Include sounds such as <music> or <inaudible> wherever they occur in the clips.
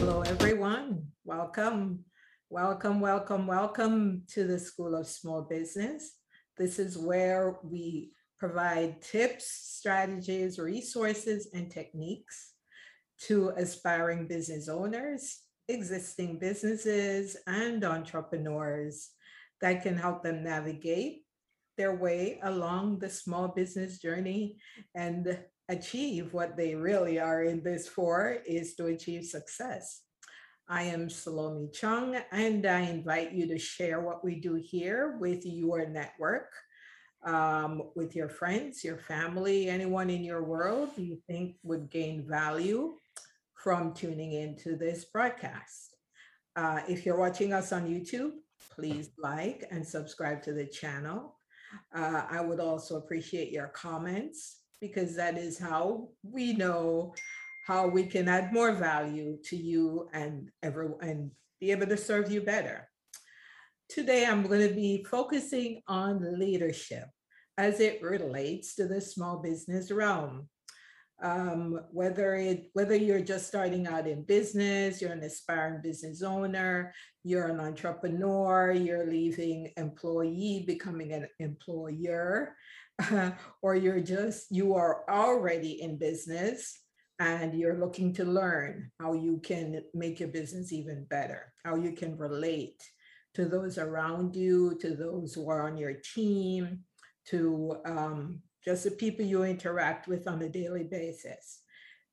Hello, everyone. Welcome, welcome, welcome, welcome to the School of Small Business. This is where we provide tips, strategies, resources, and techniques to aspiring business owners, existing businesses, and entrepreneurs that can help them navigate their way along the small business journey and achieve what they really are in this for is to achieve success. I am Salome Chung, and I invite you to share what we do here with your network, um, with your friends, your family, anyone in your world you think would gain value from tuning into this broadcast. Uh, if you're watching us on YouTube, please like and subscribe to the channel. Uh, I would also appreciate your comments because that is how we know how we can add more value to you and everyone and be able to serve you better. Today, I'm going to be focusing on leadership as it relates to the small business realm. Um, whether it whether you're just starting out in business, you're an aspiring business owner, you're an entrepreneur, you're leaving employee, becoming an employer, <laughs> or you're just you are already in business and you're looking to learn how you can make your business even better, how you can relate to those around you, to those who are on your team, to um, just the people you interact with on a daily basis.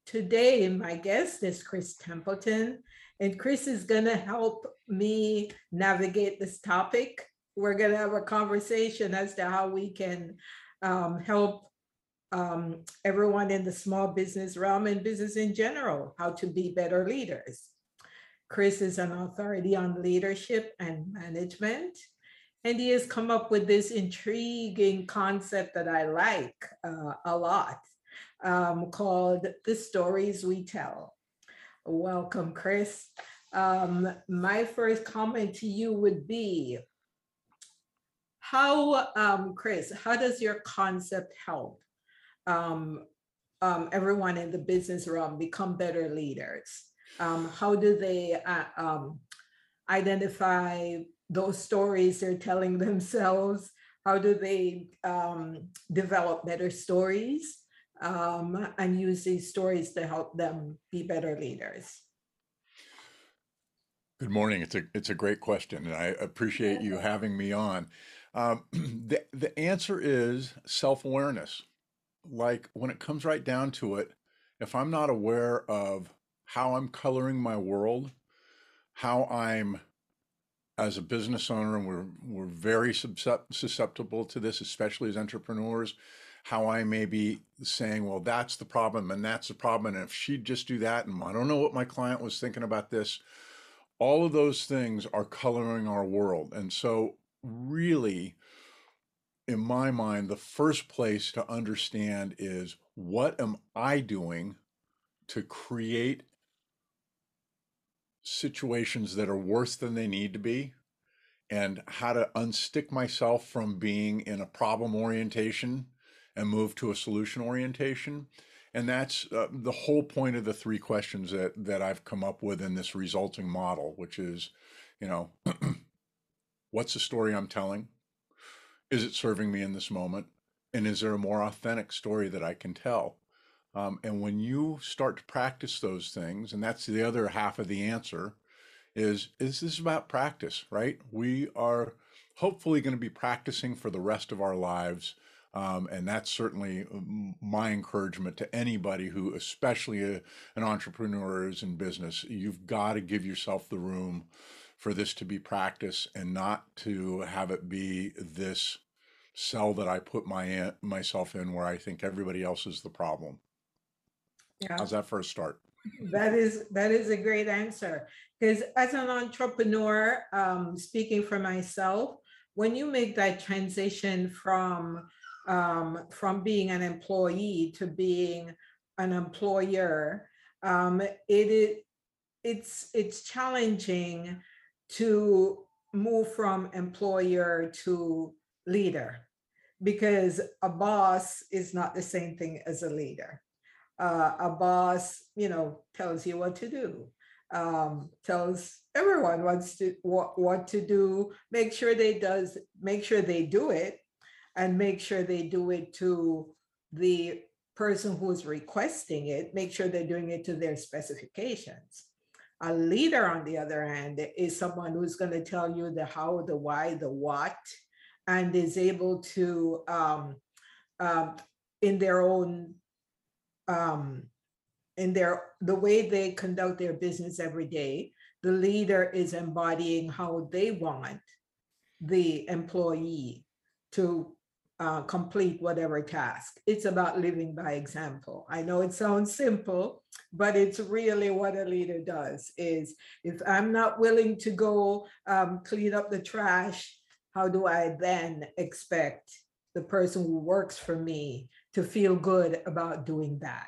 Today, my guest is Chris Templeton, and Chris is going to help me navigate this topic. We're going to have a conversation as to how we can um, help um, everyone in the small business realm and business in general how to be better leaders. Chris is an authority on leadership and management. And he has come up with this intriguing concept that I like uh, a lot um, called The Stories We Tell. Welcome, Chris. Um, my first comment to you would be how, um, Chris, how does your concept help um, um, everyone in the business realm become better leaders? Um, how do they uh, identify those stories they're telling themselves? How do they um, develop better stories um, and use these stories to help them be better leaders? Good morning. It's a it's a great question, and I appreciate you <laughs> having me on. Um, <clears throat> the the answer is self awareness. Like when it comes right down to it, if I'm not aware of how I'm coloring my world, how I'm as a business owner, and we're we're very susceptible to this, especially as entrepreneurs. How I may be saying, well, that's the problem, and that's the problem, and if she'd just do that, and I don't know what my client was thinking about this. All of those things are coloring our world, and so really, in my mind, the first place to understand is what am I doing to create situations that are worse than they need to be and how to unstick myself from being in a problem orientation and move to a solution orientation. And that's uh, the whole point of the three questions that that I've come up with in this resulting model which is you know <clears throat> what's the story I'm telling? Is it serving me in this moment? And is there a more authentic story that I can tell um, and when you start to practice those things, and that's the other half of the answer, is is this about practice, right? We are hopefully going to be practicing for the rest of our lives. Um, and that's certainly um, my encouragement to anybody who, especially a, an entrepreneur is in business. You've got to give yourself the room for this to be practice and not to have it be this cell that I put my myself in where I think everybody else is the problem. Yeah, How's that for a start? that is that is a great answer. Because as an entrepreneur, um, speaking for myself, when you make that transition from um, from being an employee to being an employer, um, it is it's it's challenging to move from employer to leader because a boss is not the same thing as a leader uh, a boss, you know, tells you what to do. um, tells everyone what's to what, what to do. Make sure they does make sure they do it, and make sure they do it to the person who is requesting it. Make sure they're doing it to their specifications. A leader, on the other hand, is someone who's going to tell you the how, the why, the what, and is able to, um, um, in their own, um, in their the way they conduct their business every day, the leader is embodying how they want the employee to uh, complete whatever task. It's about living by example. I know it sounds simple, but it's really what a leader does is if I'm not willing to go um, clean up the trash, how do I then expect the person who works for me to feel good about doing that?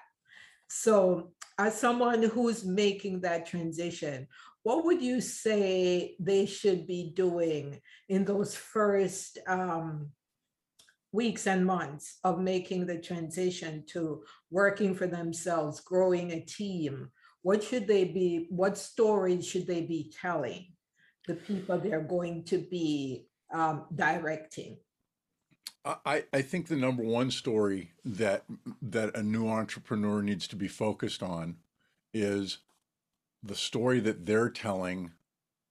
So as someone who's making that transition, what would you say they should be doing in those first um, weeks and months of making the transition to working for themselves, growing a team, what should they be, what stories should they be telling the people they're going to be um, directing? I, I think the number one story that that a new entrepreneur needs to be focused on is the story that they're telling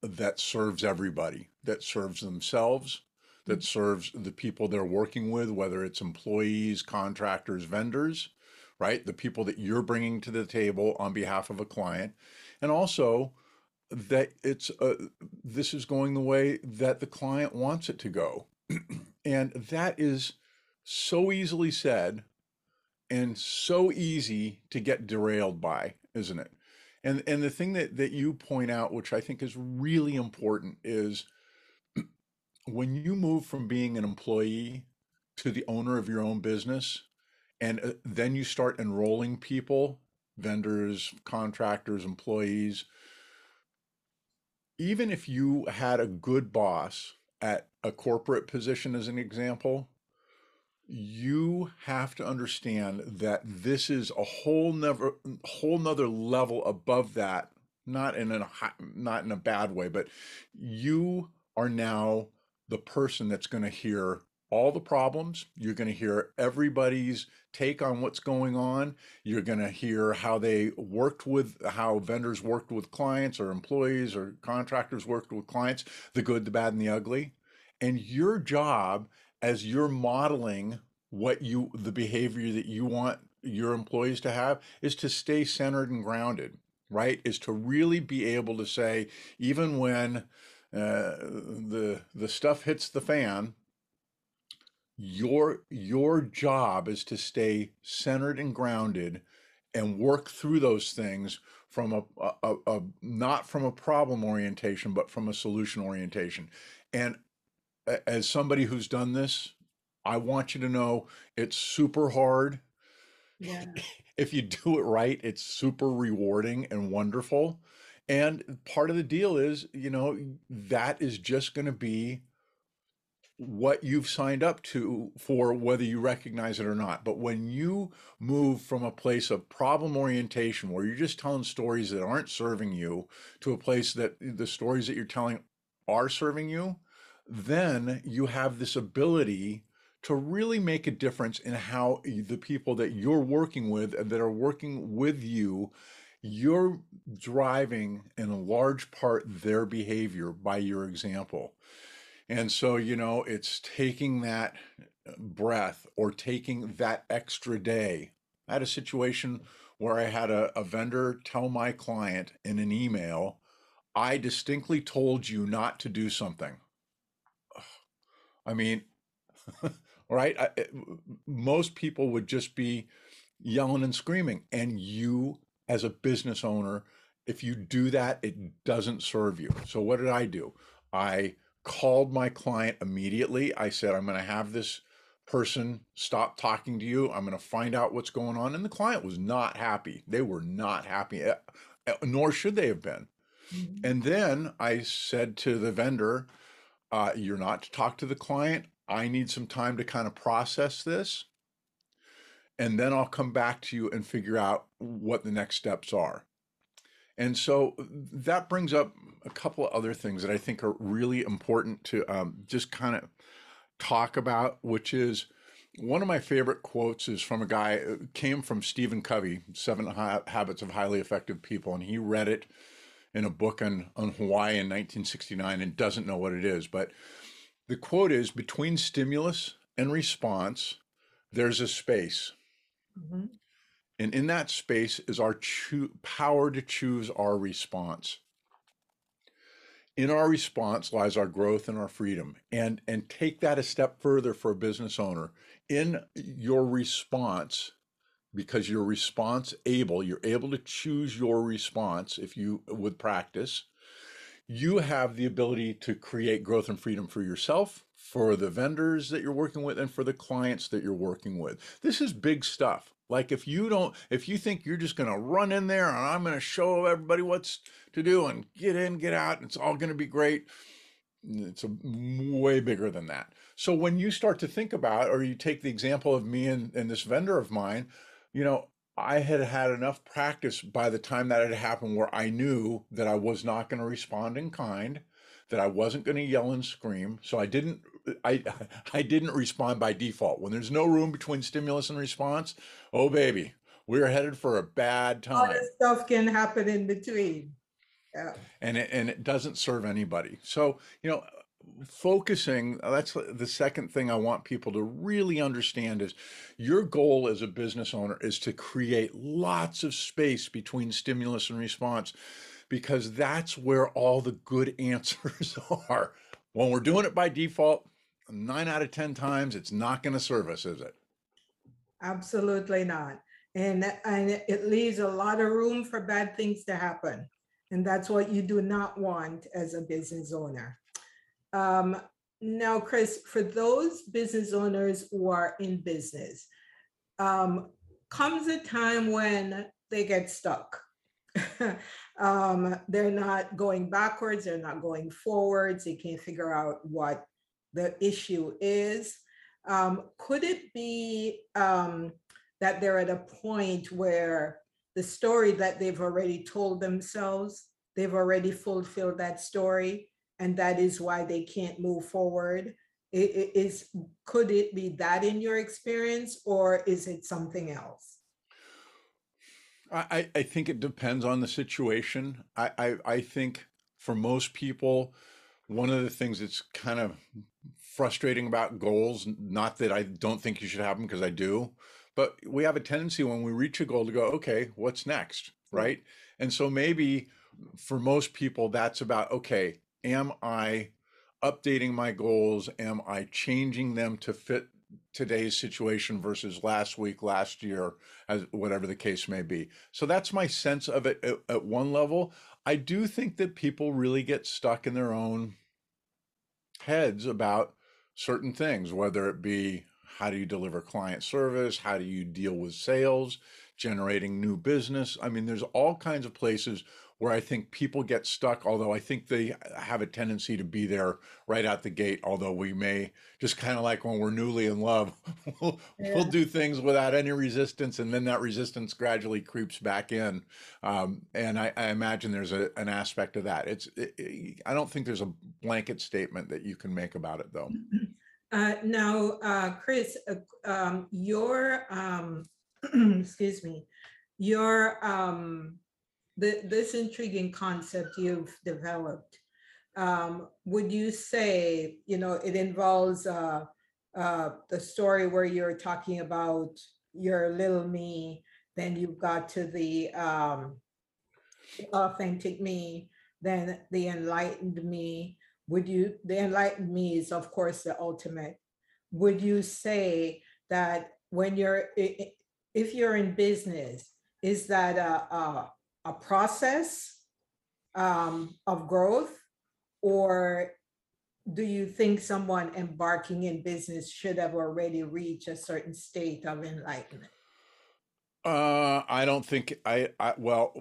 that serves everybody, that serves themselves, that serves the people they're working with, whether it's employees, contractors, vendors, right? The people that you're bringing to the table on behalf of a client. And also that it's uh, this is going the way that the client wants it to go. And that is so easily said and so easy to get derailed by, isn't it? And and the thing that that you point out which I think is really important is <clears throat> when you move from being an employee to the owner of your own business, and uh, then you start enrolling people, vendors, contractors, employees, even if you had a good boss at a corporate position, as an example, you have to understand that this is a whole never whole nother level above that not in a not in a bad way but you are now the person that's going to hear all the problems. You're going to hear everybody's take on what's going on. You're going to hear how they worked with, how vendors worked with clients or employees or contractors worked with clients, the good, the bad, and the ugly. And your job as you're modeling what you, the behavior that you want your employees to have is to stay centered and grounded, right? Is to really be able to say, even when, uh, the the stuff hits the fan, your your job is to stay centered and grounded and work through those things from a, a, a, not from a problem orientation but from a solution orientation and as somebody who's done this i want you to know it's super hard. Yeah. <laughs> If you do it right it's super rewarding and wonderful. And part of the deal is, you know, that is just going to be what you've signed up to for whether you recognize it or not. But when you move from a place of problem orientation where you're just telling stories that aren't serving you to a place that the stories that you're telling are serving you, then you have this ability to really make a difference in how the people that you're working with and that are working with you you're driving in a large part their behavior by your example. And so, you know, it's taking that uh, breath or taking that extra day. I had a situation where I had a, a vendor tell my client in an email, I distinctly told you not to do something. I mean, <laughs> right? I, most people would just be yelling and screaming, and you as a business owner, if you do that, it doesn't serve you. So what did I do? I called my client immediately. I said, I'm going to have this person stop talking to you. I'm going to find out what's going on. And the client was not happy. They were not happy, eh, eh, nor should they have been. Mm-hmm. And then I said to the vendor, uh, You're not to talk to the client. I need some time to kind of process this and then I'll come back to you and figure out what the next steps are. And so that brings up a couple of other things that I think are really important to um, just kind of talk about, which is one of my favorite quotes is from a guy uh, came from Stephen Covey, Seven Habits of Highly Effective People, and he read it in a book on, on Hawaii in 1969 and doesn't know what it is. But the quote is between stimulus and response, there's a space. Mm-hmm. And in that space is our cho- power to choose our response. In our response lies our growth and our freedom. And, and take that a step further for a business owner. In your response, because you're response able, you're able to choose your response if you would practice, you have the ability to create growth and freedom for yourself, for the vendors that you're working with, and for the clients that you're working with. This is big stuff. Like if you don't, if you think you're just going to run in there and I'm going to show everybody what's to do and get in, get out, and it's all going to be great. It's a, way bigger than that. So when you start to think about, or you take the example of me and, and this vendor of mine, you know, I had had enough practice by the time that had happened where I knew that I was not going to respond in kind, that I wasn't going to yell and scream. So I didn't I <laughs> I didn't respond by default. When there's no room between stimulus and response, oh baby, we're headed for a bad time. All stuff can happen in between. Yeah. And it, and it doesn't serve anybody. So, you know, focusing uh, that's the second thing i want people to really understand is your goal as a business owner is to create lots of space between stimulus and response because that's where all the good <laughs> answers are. When we're doing it by default nine out of ten times it's not going to serve us is it? Absolutely not. And and it leaves a lot of room for bad things to happen. And that's what you do not want as a business owner um, now, Chris, for those business owners who are in business, um, comes a time when they get stuck. <laughs> um, they're not going backwards, they're not going forwards, they can't figure out what the issue is. Um, could it be um, that they're at a point where the story that they've already told themselves, they've already fulfilled that story, and that is why they can't move forward? Is could it be that in your experience, or is it something else? I, I think it depends on the situation. I, I, I think for most people, one of the things that's kind of frustrating about goals, not that I don't think you should have them because I do, but we have a tendency when we reach a goal to go, okay, what's next? Right. And so maybe for most people, that's about, okay, am I updating my goals? Am I changing them to fit today's situation versus last week, last year, as whatever the case may be. So that's my sense of it at, at, one level. I do think that people really get stuck in their own heads about certain things, whether it be how do you deliver client service, how do you deal with sales, generating new business. I mean, there's all kinds of places where I think people get stuck, although I think they have a tendency to be there right out the gate. Although we may just kind of like when we're newly in love, <laughs> we'll, yeah. we'll, do things without any resistance, and then that resistance gradually creeps back in. Um, and I, I, imagine there's a, an aspect of that. It's it, it, I don't think there's a blanket statement that you can make about it, though. <clears throat> Uh, now, uh, Chris, uh, um, your um, <clears throat> excuse me, your um, the, this intriguing concept you've developed, um, would you say, you know, it involves uh, uh, the story where you're talking about your little me, then you've got to the um, authentic me, then the enlightened me. Would you, the enlightened me is, of course, the ultimate. Would you say that when you're, if you're in business, is that a, a a process um, of growth, or do you think someone embarking in business should have already reached a certain state of enlightenment? Uh, I don't think I, I, well,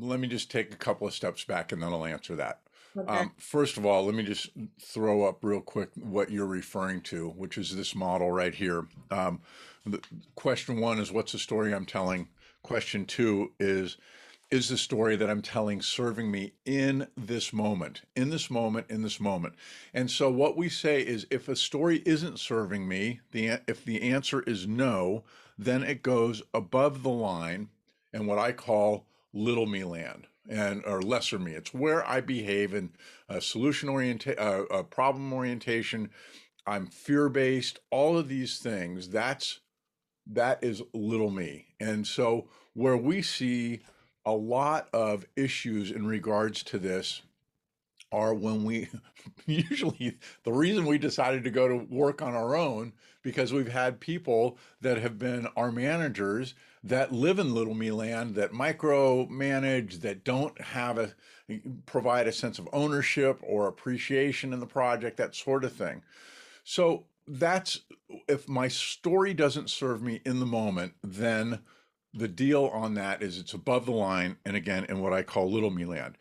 let me just take a couple of steps back and then I'll answer that. Okay. Um, first of all, let me just throw up real quick what you're referring to, which is this model right here. Um, the, question one is what's the story I'm telling? Question two is is the story that I'm telling serving me in this moment, in this moment, in this moment. And so what we say is if a story isn't serving me, the if the answer is no, then it goes above the line and what I call little me land and or lesser me. It's where I behave in a solution orientation, uh, a problem orientation. I'm fear based. All of these things. That's that is little me. And so where we see a lot of issues in regards to this are when we <laughs> usually the reason we decided to go to work on our own because we've had people that have been our managers that live in little me land that micromanage that don't have a provide a sense of ownership or appreciation in the project that sort of thing so that's if my story doesn't serve me in the moment then the deal on that is it's above the line and again in what i call little me land.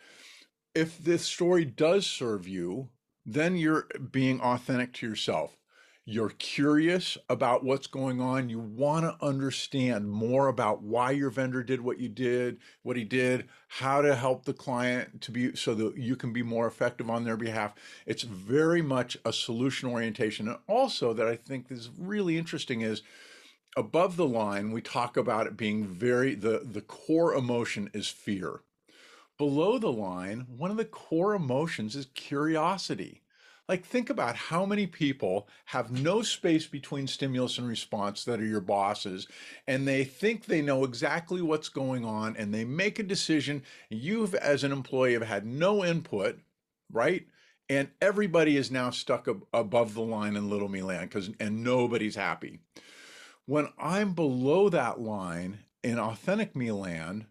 If this story does serve you then you're being authentic to yourself you're curious about what's going on. You want to understand more about why your vendor did what you did, what he did, how to help the client to be so that you can be more effective on their behalf. It's very much a solution orientation. And also, that I think is really interesting is above the line, we talk about it being very, the, the core emotion is fear. Below the line, one of the core emotions is curiosity like, think about how many people have no space between stimulus and response that are your bosses, and they think they know exactly what's going on, and they make a decision. You've, as an employee, have had no input, right? And everybody is now stuck ab- above the line in little me land because, and nobody's happy. When I'm below that line in authentic me land,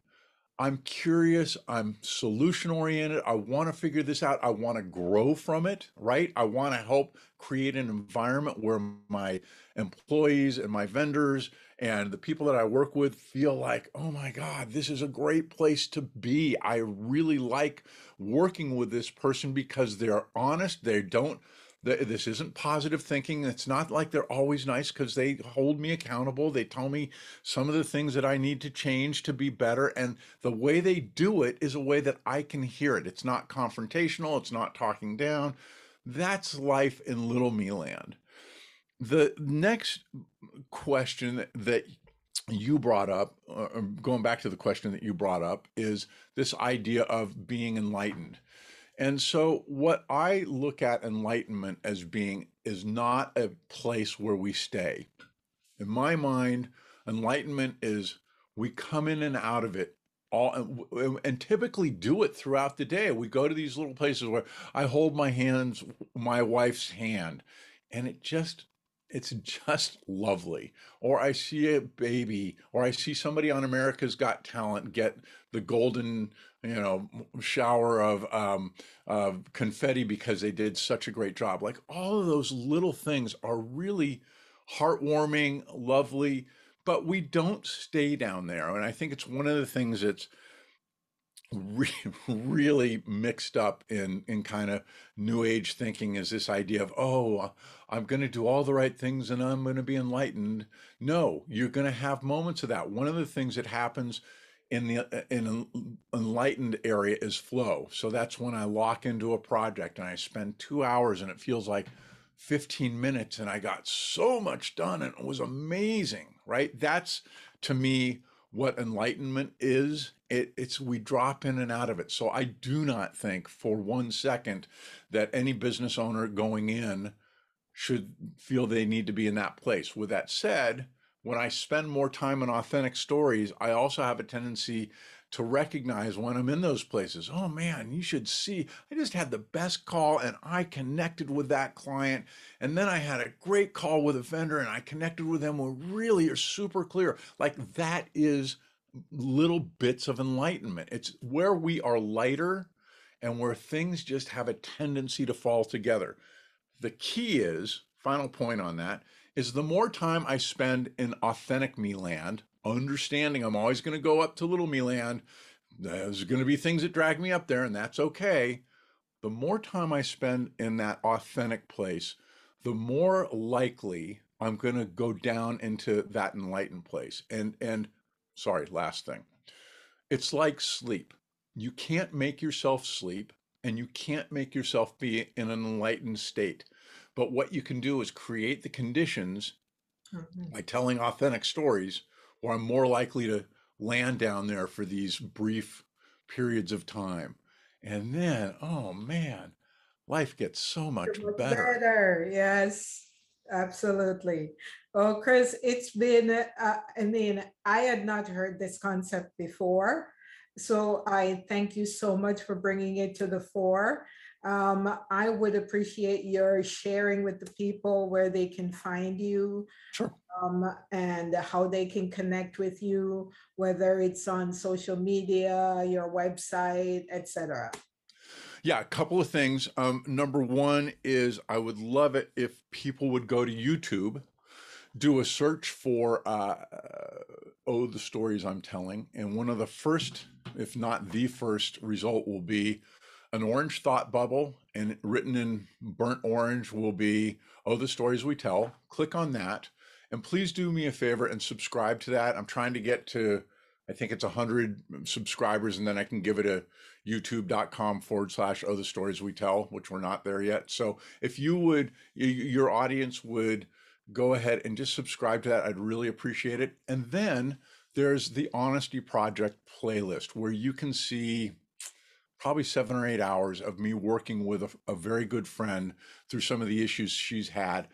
I'm curious, I'm solution oriented. I want to figure this out. I want to grow from it, right? I want to help create an environment where my employees and my vendors and the people that I work with feel like, oh my God, this is a great place to be. I really like working with this person because they're honest. They don't this isn't positive thinking. It's not like they're always nice because they hold me accountable. They tell me some of the things that I need to change to be better. And the way they do it is a way that I can hear it. It's not confrontational, it's not talking down. That's life in little me land. The next question that you brought up, uh, going back to the question that you brought up, is this idea of being enlightened. And so, what I look at enlightenment as being is not a place where we stay. In my mind, enlightenment is we come in and out of it all and typically do it throughout the day. We go to these little places where I hold my hands, my wife's hand, and it just it's just <laughs> lovely. Or I see a baby, or I see somebody on America's Got Talent get the golden, you know, shower of um, of confetti because they did such a great job. Like all of those little things are really heartwarming, lovely, but we don't stay down there. And I think it's one of the things that's re- <laughs> really mixed up in in kind of new age thinking is this idea of oh i'm going to do all the right things and i'm going to be enlightened no you're going to have moments of that one of the things that happens in the uh, in an enlightened area is flow. So that's when i lock into a project and i spend two hours and it feels like 15 minutes and i got so much done and it was amazing right? That's to me what enlightenment is. It, it's we drop in and out of it. So i do not think for one second that any business owner going in should feel they need to be in that place. With that said when i spend more time on authentic stories i also have a tendency to recognize when I'm in those places. Oh man, you should see. I just had the best call and I connected with that client. And then I had a great call with a vendor and I connected with them. We really are super clear. Like that is little bits of enlightenment. It's where we are lighter and where things just have a tendency to fall together. The key is, final point on that, is the more time I spend in authentic me land, understanding I'm always going to go up to little me land. There's going to be things that drag me up there, and that's okay. The more time I spend in that authentic place, the more likely I'm going to go down into that enlightened place. And and sorry, last thing. It's like sleep. You can't make yourself sleep and you can't make yourself be in an enlightened state. But what you can do is create the conditions Mhm. by telling authentic stories where I'm more likely to land down there for these brief periods of time. And then, oh man, life gets so much Much better. Better, yes, absolutely. Oh, Chris, it's been, uh, I mean, I had not heard this concept before. So I thank you so much for bringing it to the fore. Um, I would appreciate your sharing with the people where they can find you Sure. um, and how they can connect with you, whether it's on social media, your website, etc. Yeah, a couple of things. Um, number one is I would love it if people would go to YouTube, do a search for uh, Oh, the Stories I'm Telling. And one of the first, if not the first result, will be an orange thought bubble. And written in burnt orange will be Oh, the Stories We Tell. Click on that. And please do me a favor and subscribe to that. I'm trying to get to, I think it's 100 subscribers, and then I can give it a youtube.com forward slash oh the stories we tell which we're not there yet so if you would your audience would go ahead and just subscribe to that i'd really appreciate it and then there's the honesty project playlist where you can see probably seven or eight hours of me working with a, a very good friend through some of the issues she's had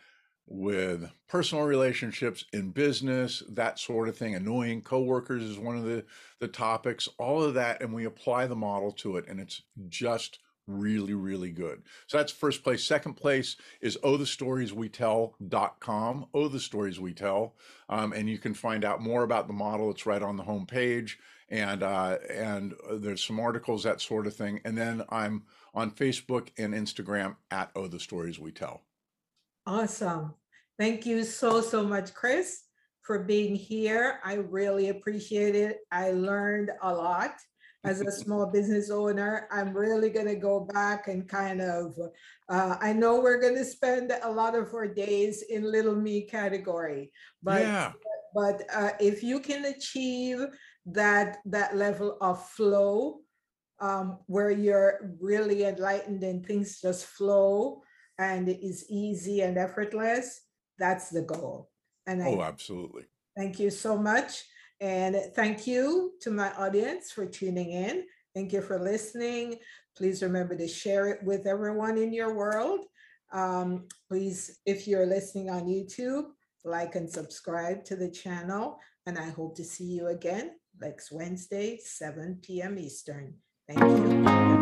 with personal relationships in business, that sort of thing. Annoying coworkers is one of the the topics. All of that, and we apply the model to it, and it's just really, really good. So that's first place. Second place is oh the stories we tell.com. Oh the stories we tell. Um, and you can find out more about the model. It's right on the home page. And uh, and there's some articles, that sort of thing. And then I'm on Facebook and Instagram at Oh the Stories We Tell. Awesome. Thank you so, so much, Chris, for being here. I really appreciate it. I learned a lot as a <laughs> small business owner. I'm really going to go back and kind of, uh, I know we're going to spend a lot of our days in little me category, but yeah. but uh, if you can achieve that that level of flow um, where you're really enlightened and things just flow and it is easy and effortless that's the goal. And Oh, i absolutely. thank you so much. And thank you to my audience for tuning in. Thank you for listening. Please remember to share it with everyone in your world. Um, please if you're listening on youtube like and subscribe to the channel. And i hope to see you again next wednesday 7 p.m eastern. Thank you